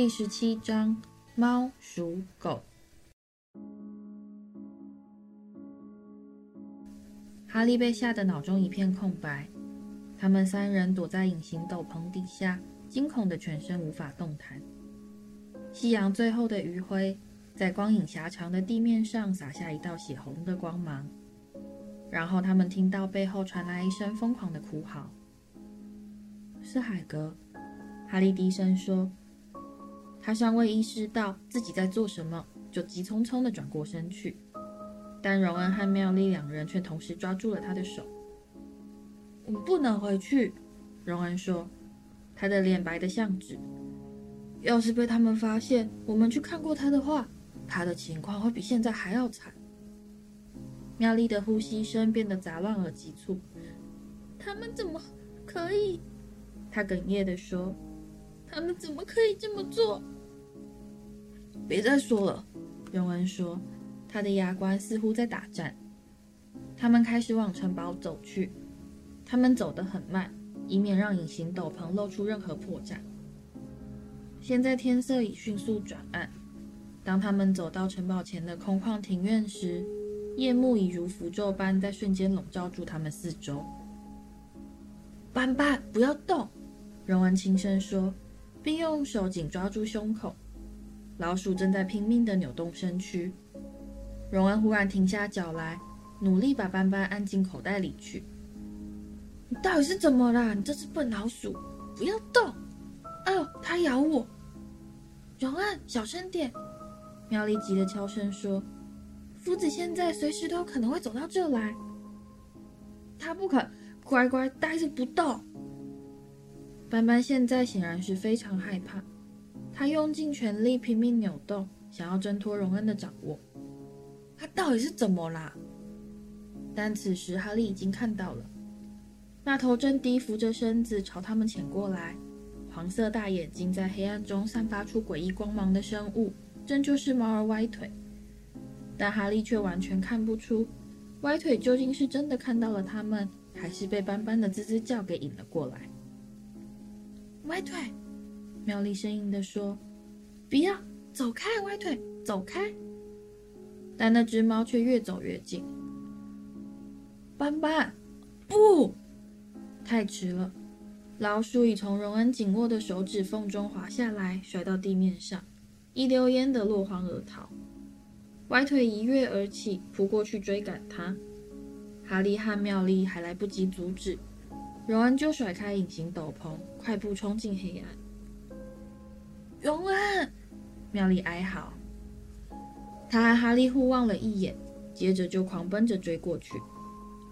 第十七章：猫、鼠、狗。哈利被吓得脑中一片空白。他们三人躲在隐形斗篷底下，惊恐的全身无法动弹。夕阳最后的余晖在光影狭长的地面上洒下一道血红的光芒。然后他们听到背后传来一声疯狂的哭嚎。是海格，哈利低声说。他尚未意识到自己在做什么，就急匆匆地转过身去。但荣恩和妙丽两人却同时抓住了他的手。“我们不能回去。”荣恩说，他的脸白得像纸。“要是被他们发现我们去看过他的话，他的情况会比现在还要惨。”妙丽的呼吸声变得杂乱而急促。“他们怎么可以？”他哽咽地说。他们怎么可以这么做？别再说了，荣恩说，他的牙关似乎在打颤。他们开始往城堡走去，他们走得很慢，以免让隐形斗篷露出任何破绽。现在天色已迅速转暗。当他们走到城堡前的空旷庭院时，夜幕已如符咒般在瞬间笼罩住他们四周。斑斑，不要动！荣恩轻声说。并用手紧抓住胸口，老鼠正在拼命地扭动身躯。荣恩忽然停下脚来，努力把斑斑按进口袋里去。“你到底是怎么了？你这只笨老鼠，不要动！”“哎呦，它咬我！”“荣恩，小声点！”妙丽急得悄声说，“夫子现在随时都有可能会走到这来。”“他不肯乖乖待着不动。”斑斑现在显然是非常害怕，他用尽全力拼命扭动，想要挣脱荣恩的掌握。他到底是怎么啦？但此时哈利已经看到了，那头正低伏着身子朝他们潜过来，黄色大眼睛在黑暗中散发出诡异光芒的生物，正就是猫儿歪腿。但哈利却完全看不出，歪腿究竟是真的看到了他们，还是被斑斑的吱吱叫给引了过来。歪腿，妙丽生硬地说：“不要走开，歪腿，走开！”但那只猫却越走越近。斑斑，不！太迟了，老鼠已从荣恩紧握的手指缝中滑下来，甩到地面上，一溜烟的落荒而逃。歪腿一跃而起，扑过去追赶它。哈利和妙丽还来不及阻止。荣恩就甩开隐形斗篷，快步冲进黑暗。荣恩，妙丽哀嚎。他和哈利互望了一眼，接着就狂奔着追过去。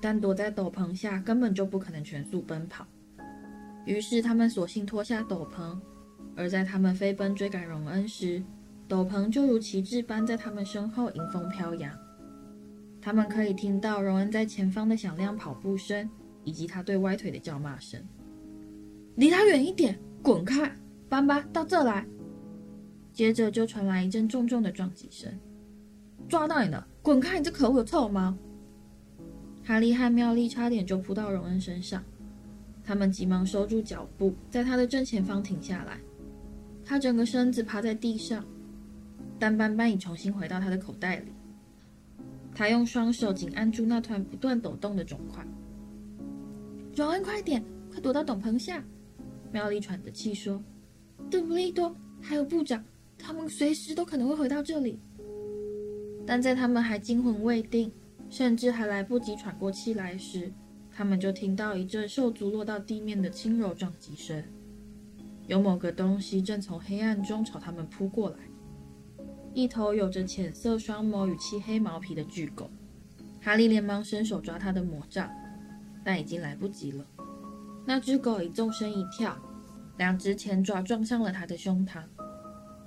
但躲在斗篷下根本就不可能全速奔跑，于是他们索性脱下斗篷。而在他们飞奔追赶荣恩时，斗篷就如旗帜般在他们身后迎风飘扬。他们可以听到荣恩在前方的响亮跑步声。以及他对歪腿的叫骂声，离他远一点，滚开！斑斑，到这来！接着就传来一阵重重的撞击声。抓到你了！滚开！你这可恶的臭猫！哈利和妙丽差点就扑到荣恩身上，他们急忙收住脚步，在他的正前方停下来。他整个身子趴在地上，但斑斑已重新回到他的口袋里。他用双手紧按住那团不断抖动的肿块。荣恩，快点，快躲到斗篷下！妙丽喘着气说：“邓布利多还有部长，他们随时都可能会回到这里。”但在他们还惊魂未定，甚至还来不及喘过气来时，他们就听到一阵兽足落到地面的轻柔撞击声。有某个东西正从黑暗中朝他们扑过来，一头有着浅色双眸与漆黑毛皮的巨狗。哈利连忙伸手抓他的魔杖。但已经来不及了。那只狗已纵身一跳，两只前爪撞上了他的胸膛。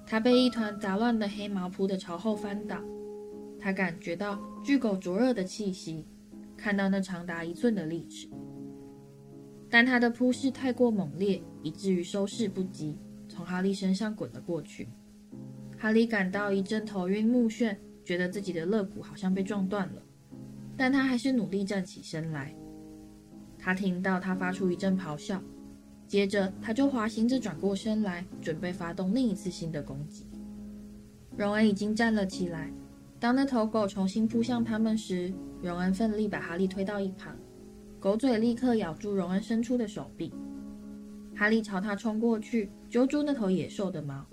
他被一团杂乱的黑毛扑得朝后翻倒。他感觉到巨狗灼热的气息，看到那长达一寸的利齿。但他的扑势太过猛烈，以至于收势不及，从哈利身上滚了过去。哈利感到一阵头晕目眩，觉得自己的肋骨好像被撞断了。但他还是努力站起身来。他听到他发出一阵咆哮，接着他就滑行着转过身来，准备发动另一次新的攻击。荣恩已经站了起来。当那头狗重新扑向他们时，荣恩奋力把哈利推到一旁，狗嘴立刻咬住荣恩伸出的手臂。哈利朝他冲过去，揪住那头野兽的毛，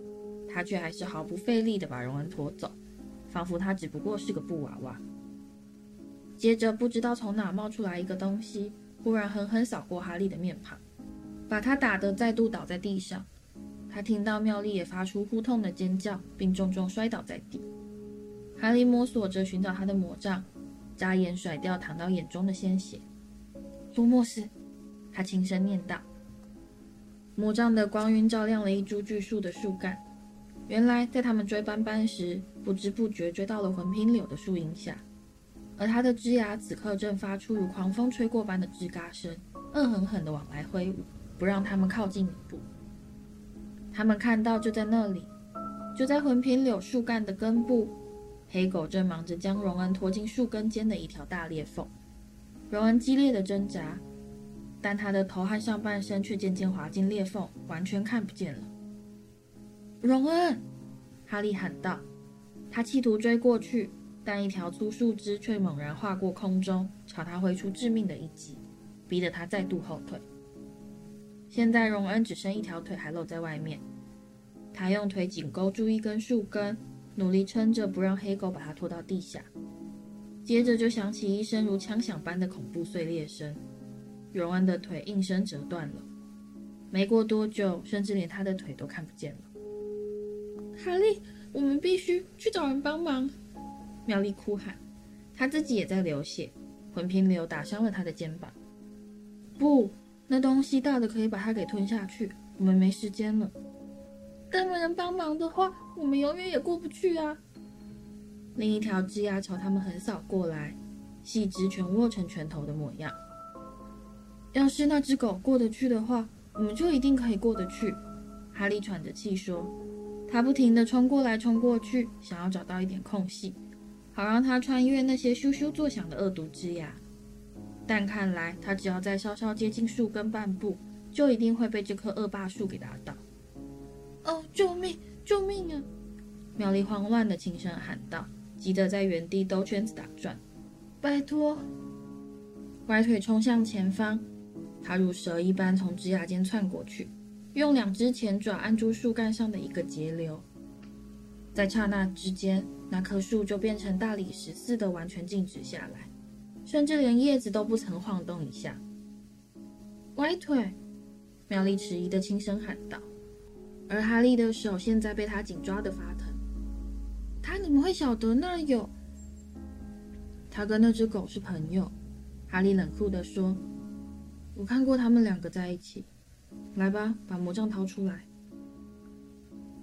他却还是毫不费力地把荣恩拖走，仿佛他只不过是个布娃娃。接着，不知道从哪冒出来一个东西，忽然狠狠扫过哈利的面庞，把他打得再度倒在地上。他听到妙丽也发出呼痛的尖叫，并重重摔倒在地。哈利摸索着寻找他的魔杖，眨眼甩掉淌到眼中的鲜血。罗莫斯，他轻声念道。魔杖的光晕照亮了一株巨树的树干。原来，在他们追斑斑时，不知不觉追到了魂瓶柳的树荫下，而它的枝芽此刻正发出如狂风吹过般的吱嘎声，恶狠狠地往来挥舞，不让他们靠近一步。他们看到，就在那里，就在魂瓶柳树干的根部。黑狗正忙着将荣恩拖进树根间的一条大裂缝，荣恩激烈的挣扎，但他的头和上半身却渐渐滑进裂缝，完全看不见了。荣恩，哈利喊道，他企图追过去，但一条粗树枝却猛然划过空中，朝他挥出致命的一击，逼得他再度后退。现在荣恩只剩一条腿还露在外面，他用腿紧勾住一根树根。努力撑着，不让黑狗把它拖到地下。接着就响起一声如枪响般的恐怖碎裂声，荣恩的腿应声折断了。没过多久，甚至连他的腿都看不见了。哈利，我们必须去找人帮忙！妙丽哭喊，她自己也在流血，魂瓶流打伤了她的肩膀。不，那东西大的可以把它给吞下去，我们没时间了。但没人帮忙的话，我们永远也过不去啊！另一条枝桠朝他们横扫过来，细枝全握成拳头的模样。要是那只狗过得去的话，我们就一定可以过得去。哈利喘着气说，他不停地冲过来冲过去，想要找到一点空隙，好让他穿越那些咻咻作响的恶毒枝桠。但看来他只要再稍稍接近树根半步，就一定会被这棵恶霸树给打倒。哦，救命！救命啊！妙丽慌乱地轻声喊道，急得在原地兜圈子打转。拜托！歪腿冲向前方，他如蛇一般从枝桠间窜过去，用两只前爪按住树干上的一个节流。在刹那之间，那棵树就变成大理石似的完全静止下来，甚至连叶子都不曾晃动一下。歪腿！妙丽迟疑地轻声喊道。而哈利的手现在被他紧抓得发疼。他怎么会晓得那儿有？他跟那只狗是朋友。哈利冷酷地说：“我看过他们两个在一起。来吧，把魔杖掏出来。”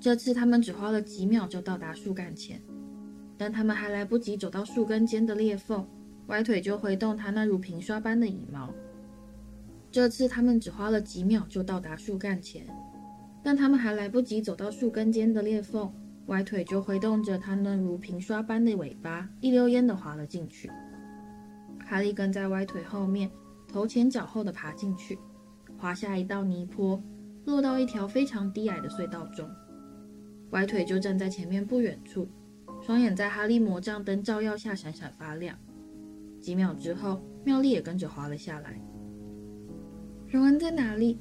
这次他们只花了几秒就到达树干前，但他们还来不及走到树根间的裂缝，歪腿就挥动他那如平刷般的羽毛。这次他们只花了几秒就到达树干前。但他们还来不及走到树根间的裂缝，歪腿就挥动着他那如平刷般的尾巴，一溜烟地滑了进去。哈利跟在歪腿后面，头前脚后地爬进去，滑下一道泥坡，落到一条非常低矮的隧道中。歪腿就站在前面不远处，双眼在哈利魔杖灯照耀下闪闪发亮。几秒之后，妙丽也跟着滑了下来。荣恩在哪里？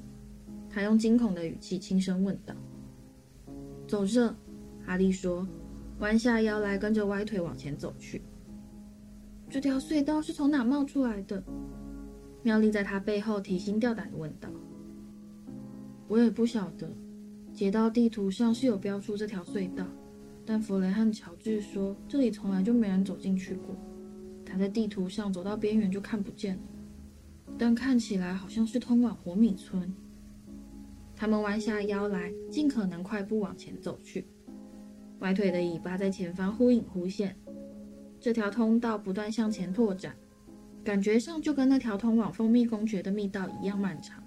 他用惊恐的语气轻声问道：“走着。”哈利说，弯下腰来，跟着歪腿往前走去。这条隧道是从哪冒出来的？妙丽在他背后提心吊胆地问道。“我也不晓得，街道地图上是有标出这条隧道，但弗雷和乔治说这里从来就没人走进去过。他在地图上走到边缘就看不见了，但看起来好像是通往活米村。”他们弯下腰来，尽可能快步往前走去。歪腿的尾巴在前方忽隐忽现，这条通道不断向前拓展，感觉上就跟那条通往蜂蜜公爵的密道一样漫长。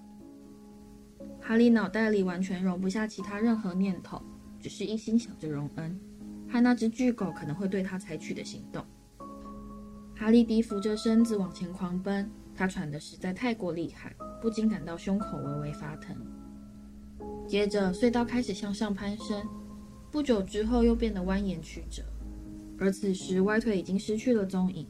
哈利脑袋里完全容不下其他任何念头，只是一心想着荣恩和那只巨狗可能会对他采取的行动。哈利低伏着身子往前狂奔，他喘得实在太过厉害，不禁感到胸口微微发疼。接着隧道开始向上攀升，不久之后又变得蜿蜒曲折。而此时歪腿已经失去了踪影，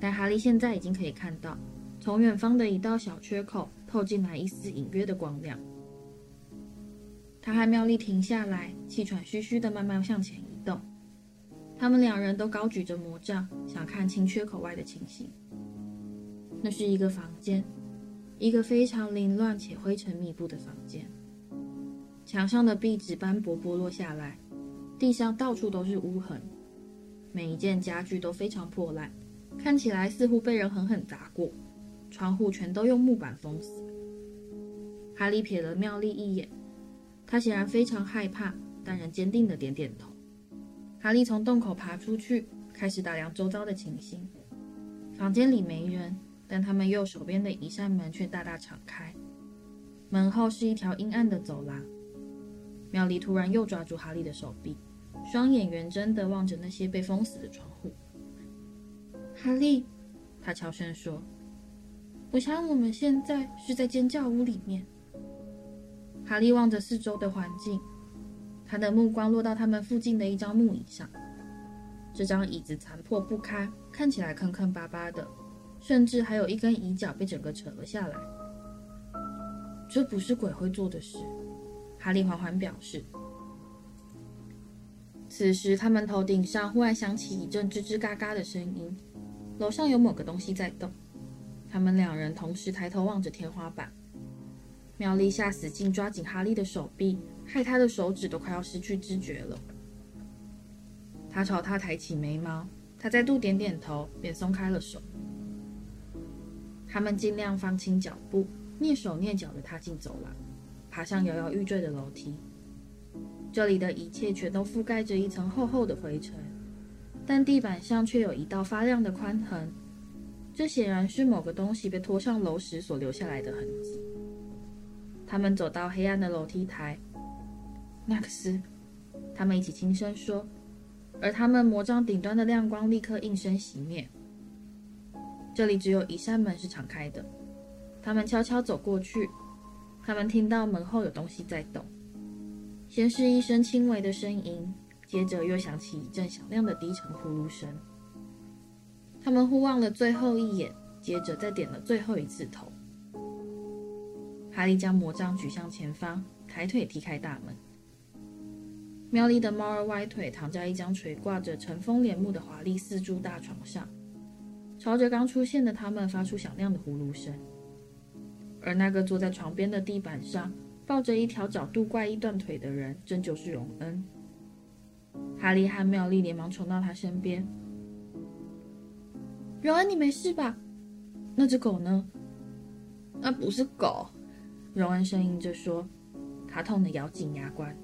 但哈利现在已经可以看到，从远方的一道小缺口透进来一丝隐约的光亮。他和妙丽停下来，气喘吁吁地慢慢向前。他们两人都高举着魔杖，想看清缺口外的情形。那是一个房间，一个非常凌乱且灰尘密布的房间。墙上的壁纸斑驳剥落下来，地上到处都是污痕。每一件家具都非常破烂，看起来似乎被人狠狠砸过。窗户全都用木板封死。哈利瞥了妙丽一眼，她显然非常害怕，但仍坚定地点点头。哈利从洞口爬出去，开始打量周遭的情形。房间里没人，但他们右手边的一扇门却大大敞开，门后是一条阴暗的走廊。妙丽突然又抓住哈利的手臂。双眼圆睁地望着那些被封死的窗户。哈利，他悄声说：“我想我们现在是在尖叫屋里面。”哈利望着四周的环境，他的目光落到他们附近的一张木椅上。这张椅子残破不堪，看起来坑坑巴巴的，甚至还有一根椅脚被整个扯了下来。这不是鬼会做的事，哈利缓缓表示。此时，他们头顶上忽然响起一阵吱吱嘎嘎的声音，楼上有某个东西在动。他们两人同时抬头望着天花板。妙丽下死劲抓紧哈利的手臂，害他的手指都快要失去知觉了。他朝他抬起眉毛，他再度点点头，便松开了手。他们尽量放轻脚步，蹑手蹑脚地踏进走廊，爬上摇摇欲坠的楼梯。这里的一切全都覆盖着一层厚厚的灰尘，但地板上却有一道发亮的宽痕，这显然是某个东西被拖上楼时所留下来的痕迹。他们走到黑暗的楼梯台，纳克斯，他们一起轻声说，而他们魔杖顶端的亮光立刻应声熄灭。这里只有一扇门是敞开的，他们悄悄走过去，他们听到门后有东西在动。先是一声轻微的呻吟，接着又响起一阵响亮的低沉呼噜声。他们互望了最后一眼，接着再点了最后一次头。哈利将魔杖举向前方，抬腿踢开大门。妙丽的猫儿歪腿躺在一张垂挂着尘封帘幕的华丽四柱大床上，朝着刚出现的他们发出响亮的呼噜声。而那个坐在床边的地板上，抱着一条角度怪异断腿的人，正就是荣恩。哈利和妙丽连忙冲到他身边。荣恩，你没事吧？那只狗呢？那不是狗。荣恩呻吟着说，他痛得咬紧牙关。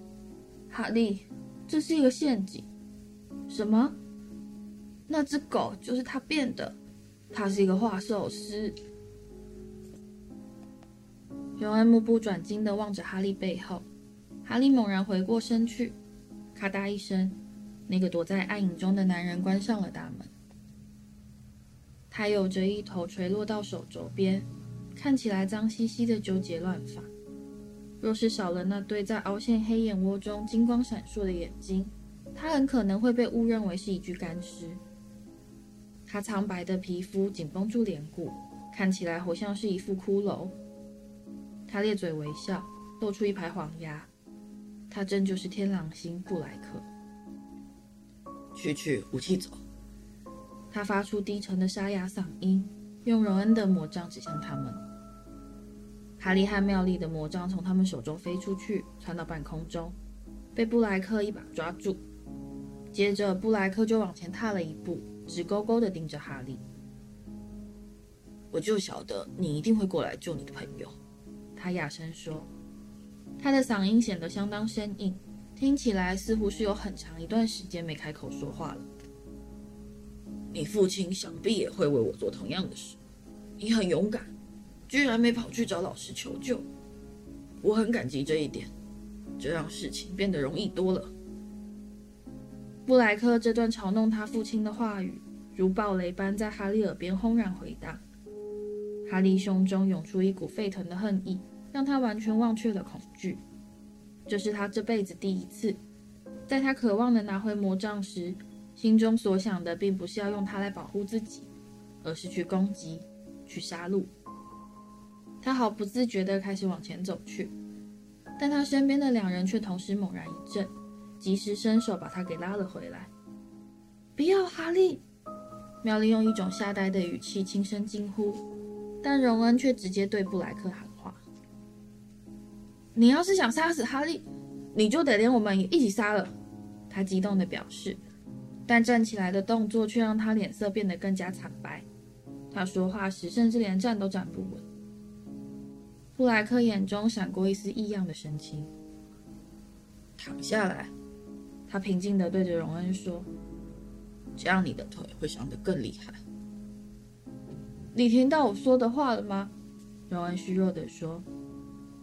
哈利，这是一个陷阱。什么？那只狗就是他变的。他是一个画寿司。荣恩目不转睛地望着哈利背后，哈利猛然回过身去，咔嗒一声，那个躲在暗影中的男人关上了大门。他有着一头垂落到手肘边，看起来脏兮兮的纠结乱发。若是少了那对在凹陷黑眼窝中金光闪烁的眼睛，他很可能会被误认为是一具干尸。他苍白的皮肤紧绷住脸骨，看起来活像是一副骷髅。他咧嘴微笑，露出一排黄牙。他真就是天狼星布莱克。去去，武器走。他发出低沉的沙哑嗓音，用荣恩的魔杖指向他们。哈利和妙丽的魔杖从他们手中飞出去，窜到半空中，被布莱克一把抓住。接着，布莱克就往前踏了一步，直勾勾地盯着哈利。我就晓得你一定会过来救你的朋友。他哑声说，他的嗓音显得相当生硬，听起来似乎是有很长一段时间没开口说话了。你父亲想必也会为我做同样的事。你很勇敢，居然没跑去找老师求救。我很感激这一点，这让事情变得容易多了。布莱克这段嘲弄他父亲的话语，如暴雷般在哈利耳边轰然回荡。哈利胸中涌出一股沸腾的恨意。让他完全忘却了恐惧，这是他这辈子第一次。在他渴望的拿回魔杖时，心中所想的并不是要用它来保护自己，而是去攻击、去杀戮。他毫不自觉地开始往前走去，但他身边的两人却同时猛然一震，及时伸手把他给拉了回来。“不要，哈利！”妙丽用一种吓呆的语气轻声惊呼，但荣恩却直接对布莱克喊话：“你要是想杀死哈利，你就得连我们也一起杀了。”他激动地表示，但站起来的动作却让他脸色变得更加惨白。他说话时甚至连站都站不稳。布莱克眼中闪过一丝异样的神情。躺下来，他平静地对着荣恩说。这样你的腿会伤得更厉害。你听到我说的话了吗？荣恩虚弱地说。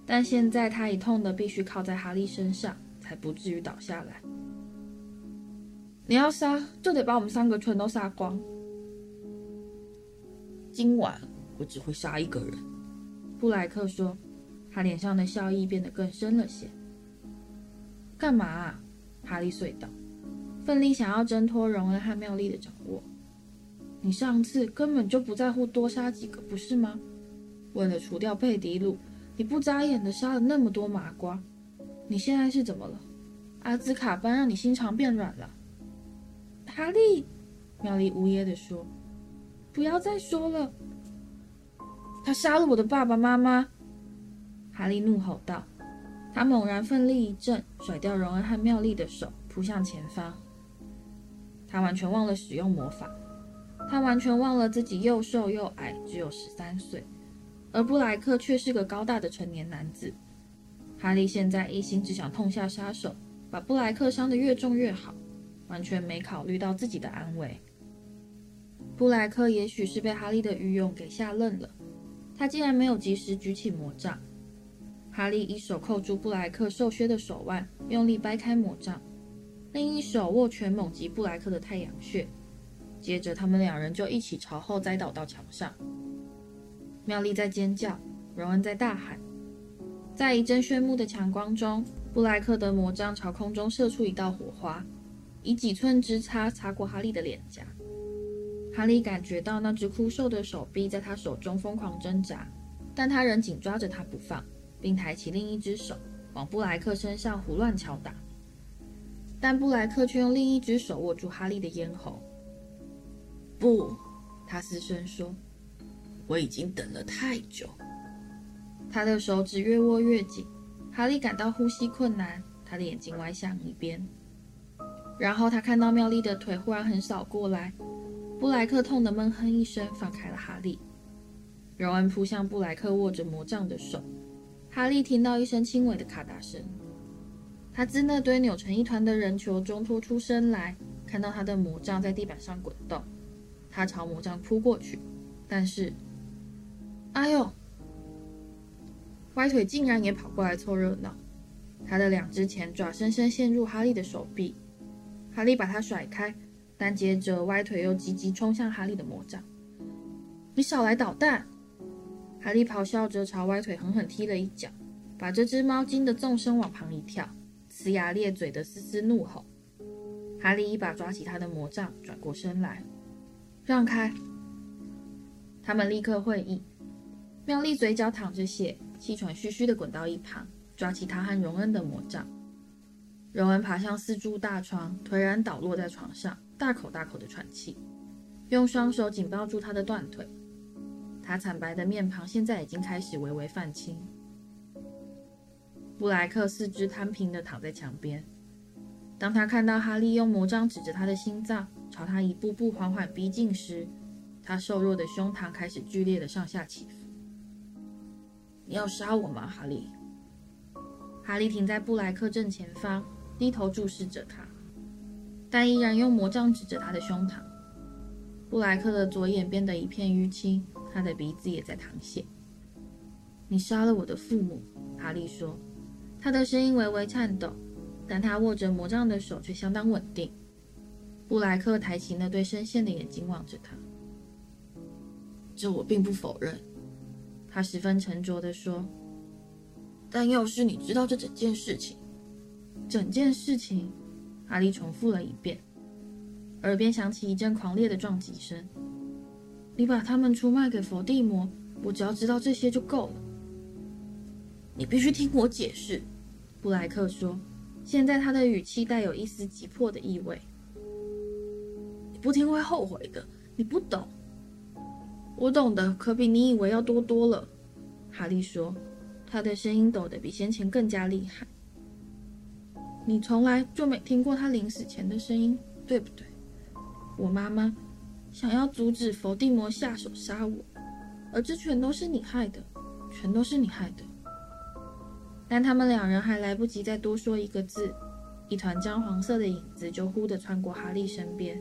但现在他已痛得必须靠在哈利身上，才不至于倒下来。你要杀，就得把我们三个全都杀光。今晚我只会杀一个人。布莱克说，他脸上的笑意变得更深了些。干嘛啊？哈利隧道。奋力想要挣脱荣恩和妙丽的掌握。你上次根本就不在乎多杀几个，不是吗？为了除掉佩迪鲁，你不眨眼的杀了那么多麻瓜。你现在是怎么了？阿兹卡班让你心肠变软了？哈利，妙丽呜咽地说：“不要再说了。”他杀了我的爸爸妈妈。哈利怒吼道。他猛然奋力一震，甩掉荣恩和妙丽的手，扑向前方。他完全忘了使用魔法，他完全忘了自己又瘦又矮，只有十三岁，而布莱克却是个高大的成年男子。哈利现在一心只想痛下杀手，把布莱克伤得越重越好，完全没考虑到自己的安危。布莱克也许是被哈利的愚勇给吓愣了，他竟然没有及时举起魔杖。哈利一手扣住布莱克瘦削的手腕，用力掰开魔杖。另一手握拳猛击布莱克的太阳穴，接着他们两人就一起朝后栽倒到墙上。妙丽在尖叫，荣恩在大喊。在一阵炫目的强光中，布莱克的魔杖朝空中射出一道火花，以几寸之差擦过哈利的脸颊。哈利感觉到那只枯瘦的手臂在他手中疯狂挣扎，但他仍紧抓着他不放，并抬起另一只手往布莱克身上胡乱敲打。但布莱克却用另一只手握住哈利的咽喉。不，他嘶声说：“我已经等了太久。”他的手指越握越紧，哈利感到呼吸困难，他的眼睛歪向一边。然后他看到妙丽的腿忽然横扫过来，布莱克痛得闷哼一声，放开了哈利。荣恩扑向布莱克握着魔杖的手，哈利听到一声轻微的咔嗒声。他自那堆扭成一团的人球中脱出身来，看到他的魔杖在地板上滚动。他朝魔杖扑过去，但是，哎呦！歪腿竟然也跑过来凑热闹。他的两只前爪深深陷入哈利的手臂，哈利把他甩开，但接着歪腿又急急冲向哈利的魔杖。你少来捣蛋！哈利咆哮着朝歪腿狠狠踢了一脚，把这只猫惊得纵身往旁一跳。呲牙咧嘴的嘶嘶怒吼，哈利一把抓起他的魔杖，转过身来，让开。他们立刻会意。妙丽嘴角淌着血，气喘吁吁地滚到一旁，抓起他和荣恩的魔杖。荣恩爬向四柱大床，颓然倒落在床上，大口大口地喘气，用双手紧抱住他的断腿。他惨白的面庞现在已经开始微微泛青。布莱克四肢摊平地躺在墙边。当他看到哈利用魔杖指着他的心脏，朝他一步步缓缓逼近时，他瘦弱的胸膛开始剧烈地上下起伏。“你要杀我吗，哈利？”哈利停在布莱克正前方，低头注视着他，但依然用魔杖指着他的胸膛。布莱克的左眼变得一片淤青，他的鼻子也在淌血。“你杀了我的父母。”哈利说。他的声音微微颤抖，但他握着魔杖的手却相当稳定。布莱克抬起那对深陷的眼睛望着他。这我并不否认，他十分沉着地说。但要是你知道这整件事情，整件事情，哈利重复了一遍，耳边响起一阵狂烈的撞击声。你把他们出卖给伏地魔，我只要知道这些就够了。你必须听我解释，布莱克说。现在他的语气带有一丝急迫的意味。你不听会后悔的，你不懂。我懂得可比你以为要多多了。哈利说，他的声音抖得比先前更加厉害。你从来就没听过他临死前的声音，对不对？我妈妈想要阻止佛地魔下手杀我，而这全都是你害的，全都是你害的。但他们两人还来不及再多说一个字，一团姜黄色的影子就忽地穿过哈利身边，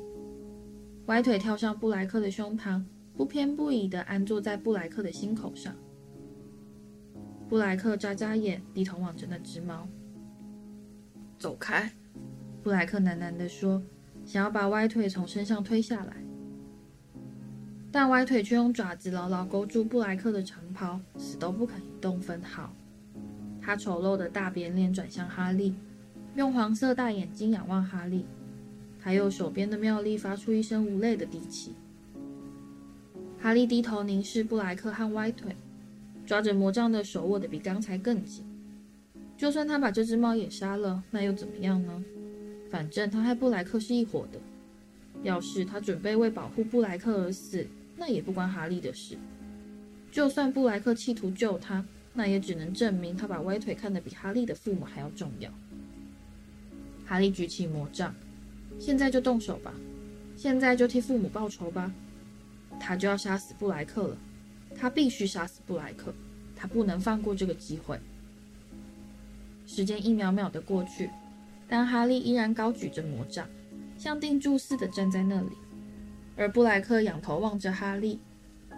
歪腿跳上布莱克的胸膛，不偏不倚地安坐在布莱克的心口上。布莱克眨眨眼，低头望着那只猫。走开，布莱克喃喃地说，想要把歪腿从身上推下来，但歪腿却用爪子牢牢勾住布莱克的长袍，死都不肯移动分毫。他丑陋的大扁脸转向哈利，用黄色大眼睛仰望哈利。他右手边的妙丽发出一声无泪的低泣。哈利低头凝视布莱克和歪腿，抓着魔杖的手握得比刚才更紧。就算他把这只猫也杀了，那又怎么样呢？反正他和布莱克是一伙的。要是他准备为保护布莱克而死，那也不关哈利的事。就算布莱克企图救他。那也只能证明他把歪腿看得比哈利的父母还要重要。哈利举起魔杖，现在就动手吧，现在就替父母报仇吧。他就要杀死布莱克了，他必须杀死布莱克，他不能放过这个机会。时间一秒秒的过去，但哈利依然高举着魔杖，像定住似的站在那里，而布莱克仰头望着哈利，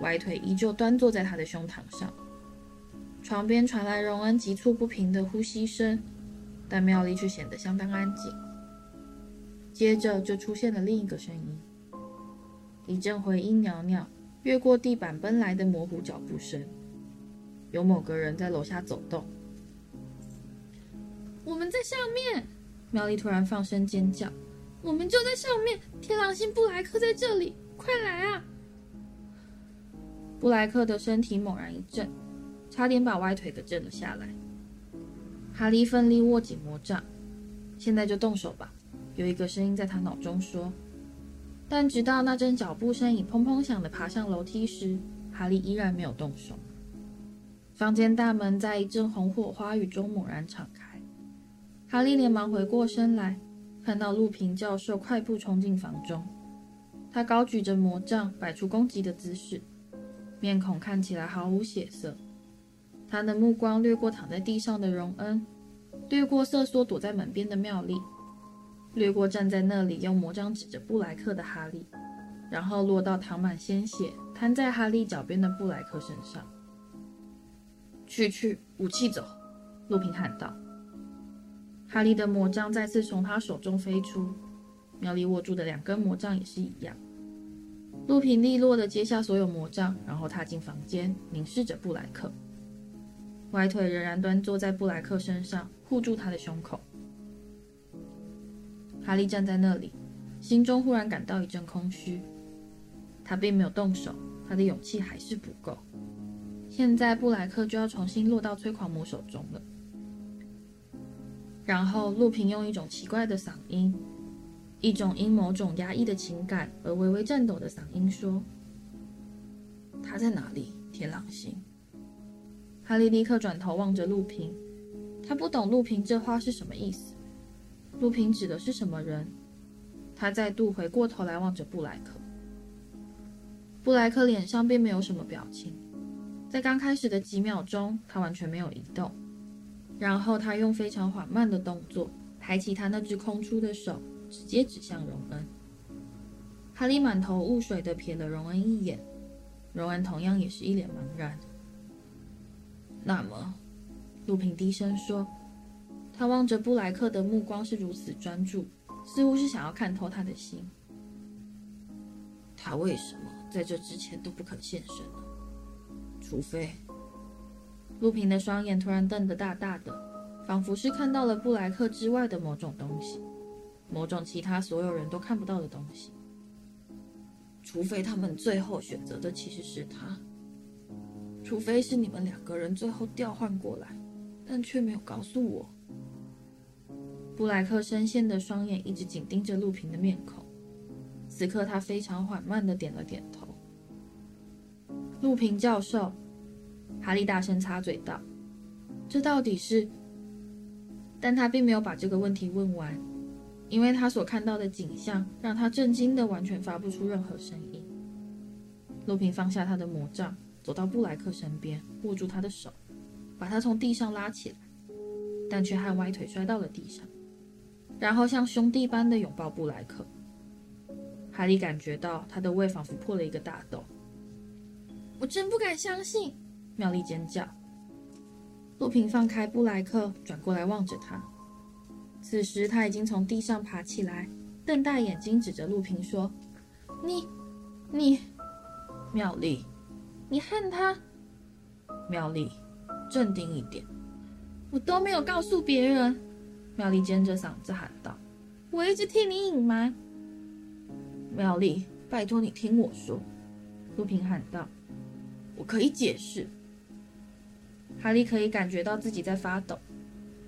歪腿依旧端坐在他的胸膛上。床边传来荣恩急促不平的呼吸声，但妙丽却显得相当安静。接着就出现了另一个声音，一阵回音袅袅，越过地板奔来的模糊脚步声。有某个人在楼下走动。我们在上面！妙丽突然放声尖叫：“我们就在上面！天狼星布莱克在这里，快来啊！”布莱克的身体猛然一震。差点把歪腿给震了下来。哈利奋力握紧魔杖，现在就动手吧。有一个声音在他脑中说。但直到那阵脚步声已砰砰响地爬上楼梯时，哈利依然没有动手。房间大门在一阵红火花雨中猛然敞开，哈利连忙回过身来，看到路平教授快步冲进房中。他高举着魔杖，摆出攻击的姿势，面孔看起来毫无血色。他的目光掠过躺在地上的荣恩，掠过瑟缩躲在门边的妙丽，掠过站在那里用魔杖指着布莱克的哈利，然后落到淌满鲜血、瘫在哈利脚边的布莱克身上。去去，武器走！陆平喊道。哈利的魔杖再次从他手中飞出，妙丽握住的两根魔杖也是一样。路平利落地接下所有魔杖，然后踏进房间，凝视着布莱克。歪腿仍然端坐在布莱克身上，护住他的胸口。哈利站在那里，心中忽然感到一阵空虚。他并没有动手，他的勇气还是不够。现在布莱克就要重新落到催狂魔手中了。然后，路平用一种奇怪的嗓音，一种因某种压抑的情感而微微颤抖的嗓音说：“他在哪里？天狼星。”哈利立刻转头望着路平，他不懂路平这话是什么意思。路平指的是什么人？他再度回过头来望着布莱克。布莱克脸上并没有什么表情，在刚开始的几秒钟，他完全没有移动。然后他用非常缓慢的动作抬起他那只空出的手，直接指向荣恩。哈利满头雾水地瞥了荣恩一眼，荣恩同样也是一脸茫然。那么，路平低声说：“他望着布莱克的目光是如此专注，似乎是想要看透他的心。他为什么在这之前都不肯现身呢？除非……”陆平的双眼突然瞪得大大的，仿佛是看到了布莱克之外的某种东西，某种其他所有人都看不到的东西。除非他们最后选择的其实是他，除非是你们两个人最后调换过来，但却没有告诉我。布莱克深陷的双眼一直紧盯着陆平的面孔，此刻他非常缓慢的点了点头。陆平教授，哈利大声插嘴道：“这到底是？”但他并没有把这个问题问完，因为他所看到的景象让他震惊的完全发不出任何声音。路平放下他的魔杖，走到布莱克身边，握住他的手，把他从地上拉起来，但却和歪腿摔到了地上。然后像兄弟般的拥抱布莱克，哈利感觉到他的胃仿佛破了一个大洞。我真不敢相信！妙丽尖叫。陆平放开布莱克，转过来望着他。此时他已经从地上爬起来，瞪大眼睛指着陆平说：“你，你，妙丽，你恨他？”妙丽，镇定一点。我都没有告诉别人。妙丽尖着嗓子喊道：“我一直替你隐瞒。”妙丽，拜托你听我说。”陆平喊道：“我可以解释。”哈利可以感觉到自己在发抖，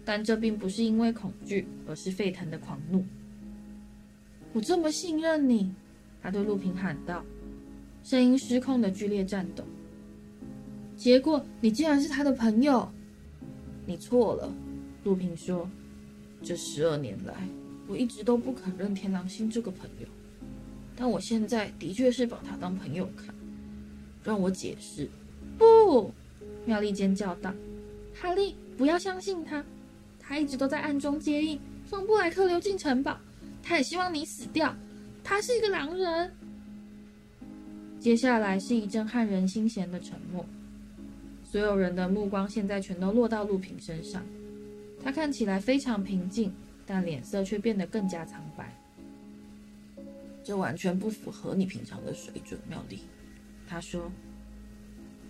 但这并不是因为恐惧，而是沸腾的狂怒。“我这么信任你！”他对陆平喊道，声音失控的剧烈颤抖。“结果你竟然是他的朋友！”“你错了。”陆平说。这十二年来，我一直都不肯认天狼星这个朋友，但我现在的确是把他当朋友看。让我解释。不！妙丽尖叫道：“哈利，不要相信他，他一直都在暗中接应，放布莱克溜进城堡，他也希望你死掉。他是一个狼人。”接下来是一阵撼人心弦的沉默，所有人的目光现在全都落到陆平身上。他看起来非常平静，但脸色却变得更加苍白。这完全不符合你平常的水准，妙丽。他说：“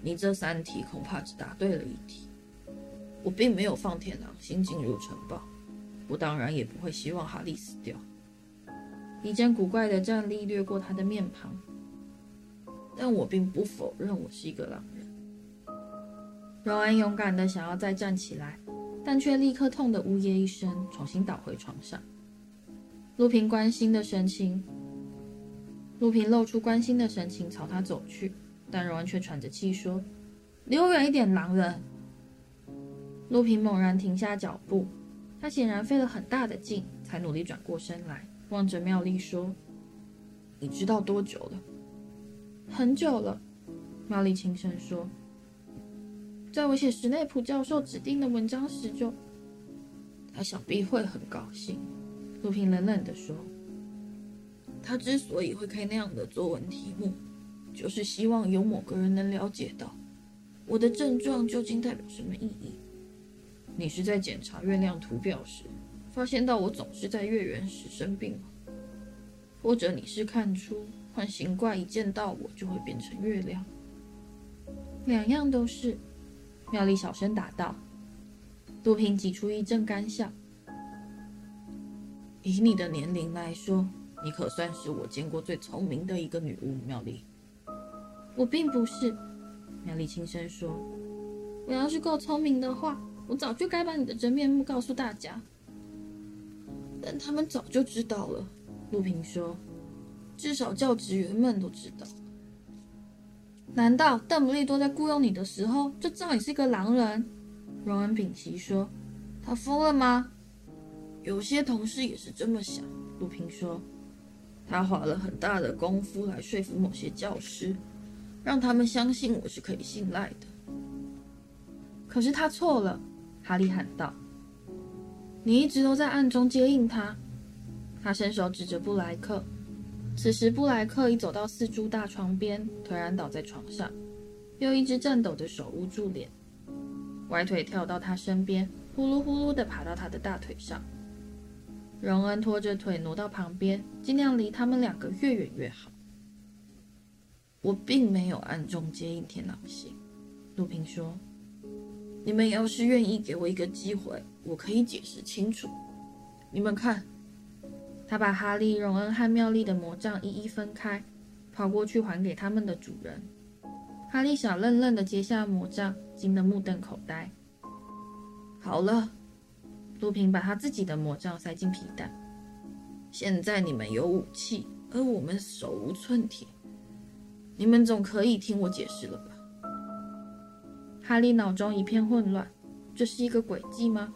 你这三题恐怕只答对了一题。我并没有放天狼星进入城堡，我当然也不会希望哈利死掉。”一阵古怪的战栗掠过他的面庞，但我并不否认我是一个狼人。荣恩勇敢地想要再站起来。但却立刻痛得呜咽一声，重新倒回床上。陆平关心的神情，陆平露出关心的神情，朝他走去，但荣恩却喘着气说：“离我远一点，狼人！”陆平猛然停下脚步，他显然费了很大的劲，才努力转过身来，望着妙丽说：“你知道多久了？”“很久了。”妙丽轻声说。在我写史内普教授指定的文章时就，他想必会很高兴。陆平冷冷地说：“他之所以会开那样的作文题目，就是希望有某个人能了解到我的症状究竟代表什么意义。你是在检查月亮图表时，发现到我总是在月圆时生病吗？或者你是看出幻形怪一见到我就会变成月亮？两样都是。”妙丽小声答道：“杜平挤出一阵干笑。以你的年龄来说，你可算是我见过最聪明的一个女巫。”妙丽，我并不是。妙丽轻声说：“我要是够聪明的话，我早就该把你的真面目告诉大家。但他们早就知道了。”陆平说：“至少教职员们都知道。”难道邓布利多在雇佣你的时候就知道你是一个狼人？荣恩屏息说：“他疯了吗？”有些同事也是这么想。陆平说：“他花了很大的功夫来说服某些教师，让他们相信我是可以信赖的。”可是他错了，哈利喊道：“你一直都在暗中接应他。”他伸手指着布莱克。此时，布莱克已走到四柱大床边，颓然倒在床上，用一只颤抖的手捂住脸，歪腿跳到他身边，呼噜呼噜地爬到他的大腿上。荣恩拖着腿挪到旁边，尽量离他们两个越远越好。我并没有暗中接应天狼星，路平说。你们要是愿意给我一个机会，我可以解释清楚。你们看，他把哈利、荣恩和妙丽的魔杖一一分开，跑过去还给他们的主人。哈利傻愣愣地接下魔杖，惊得目瞪口呆。好了，鲁平把他自己的魔杖塞进皮带。现在你们有武器，而我们手无寸铁，你们总可以听我解释了吧？哈利脑中一片混乱，这是一个诡计吗？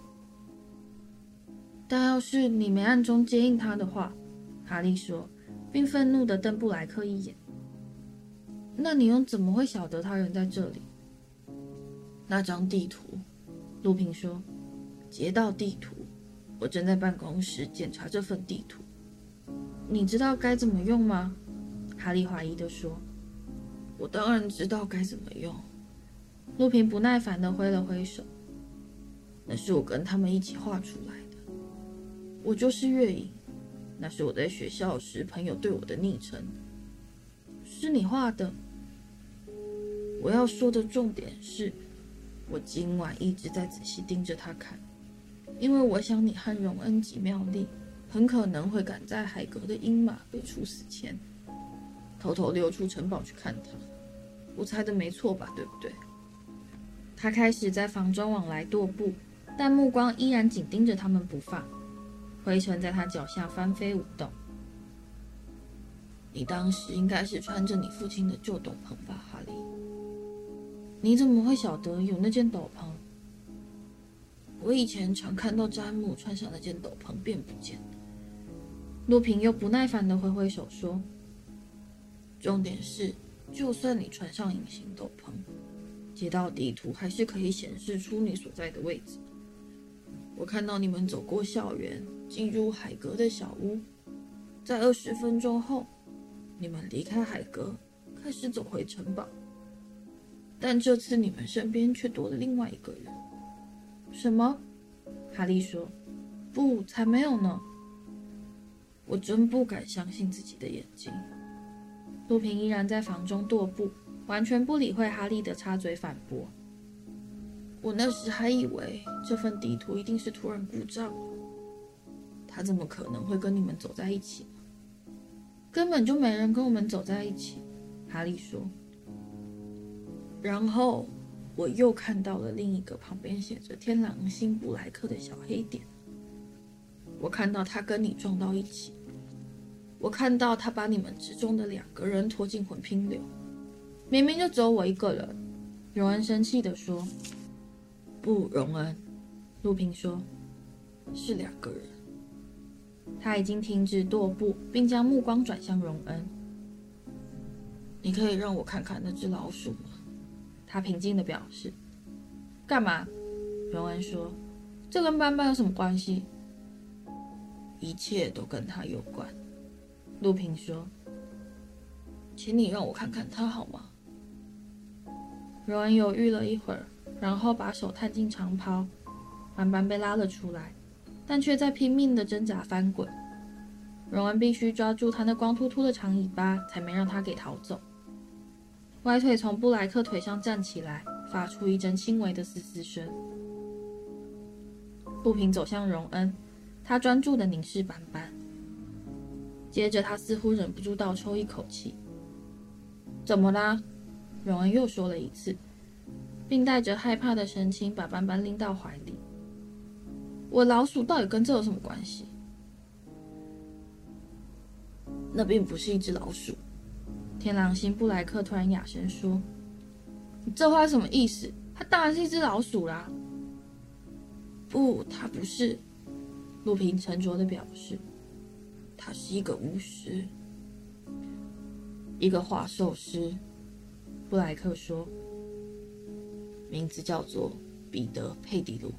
但要是你没暗中接应他的话，哈利说，并愤怒地瞪布莱克一眼。那你又怎么会晓得他人在这里？那张地图，鲁平说，劫盗地图。我正在办公室检查这份地图。你知道该怎么用吗？哈利怀疑地说。我当然知道该怎么用。陆平不耐烦地挥了挥手，那是我跟他们一起画出来的。我就是月影，那是我在学校时朋友对我的昵称。是你画的？我要说的重点是，我今晚一直在仔细盯着他看，因为我想你和荣恩及妙丽很可能会赶在海格的鹰马被处死前，偷偷溜出城堡去看他。我猜的没错吧？对不对？他开始在房中往来踱步，但目光依然紧盯着他们不放。灰尘在他脚下翻飞舞动。你当时应该是穿着你父亲的旧斗篷吧，哈利？你怎么会晓得有那件斗篷？我以前常看到詹姆穿上那件斗篷便不见。了。洛平又不耐烦地挥挥手说：“重点是，就算你穿上隐形斗篷。”街道地图还是可以显示出你所在的位置。我看到你们走过校园，进入海格的小屋，在二十分钟后，你们离开海格，开始走回城堡。但这次你们身边却多了另外一个人。什么？哈利说：“不，才没有呢。”我真不敢相信自己的眼睛。鲁平依然在房中踱步。完全不理会哈利的插嘴反驳。我那时还以为这份地图一定是突然故障，他怎么可能会跟你们走在一起呢？根本就没人跟我们走在一起。哈利说。然后我又看到了另一个旁边写着“天狼星布莱克”的小黑点。我看到他跟你撞到一起。我看到他把你们之中的两个人拖进混拼流。明明就只有我一个人，荣恩生气地说。不，荣恩，陆平说，是两个人。他已经停止踱步，并将目光转向荣恩。你可以让我看看那只老鼠吗？他平静地表示。干嘛？荣恩说。这跟斑斑有什么关系？一切都跟他有关。陆平说。请你让我看看他好吗？荣恩犹豫了一会儿，然后把手探进长袍，斑斑被拉了出来，但却在拼命地挣扎翻滚。荣恩必须抓住他那光秃秃的长尾巴，才没让他给逃走。歪腿从布莱克腿上站起来，发出一阵轻微的嘶嘶声。陆平走向荣恩，他专注地凝视斑斑，接着他似乎忍不住倒抽一口气。怎么啦？荣恩又说了一次，并带着害怕的神情把斑斑拎到怀里。我老鼠到底跟这有什么关系？那并不是一只老鼠。天狼星布莱克突然哑声说：“你这话什么意思？它当然是一只老鼠啦！”不，它不是。鲁平沉着地表示：“他是一个巫师。”一个画兽师，布莱克说，名字叫做彼得·佩迪鲁。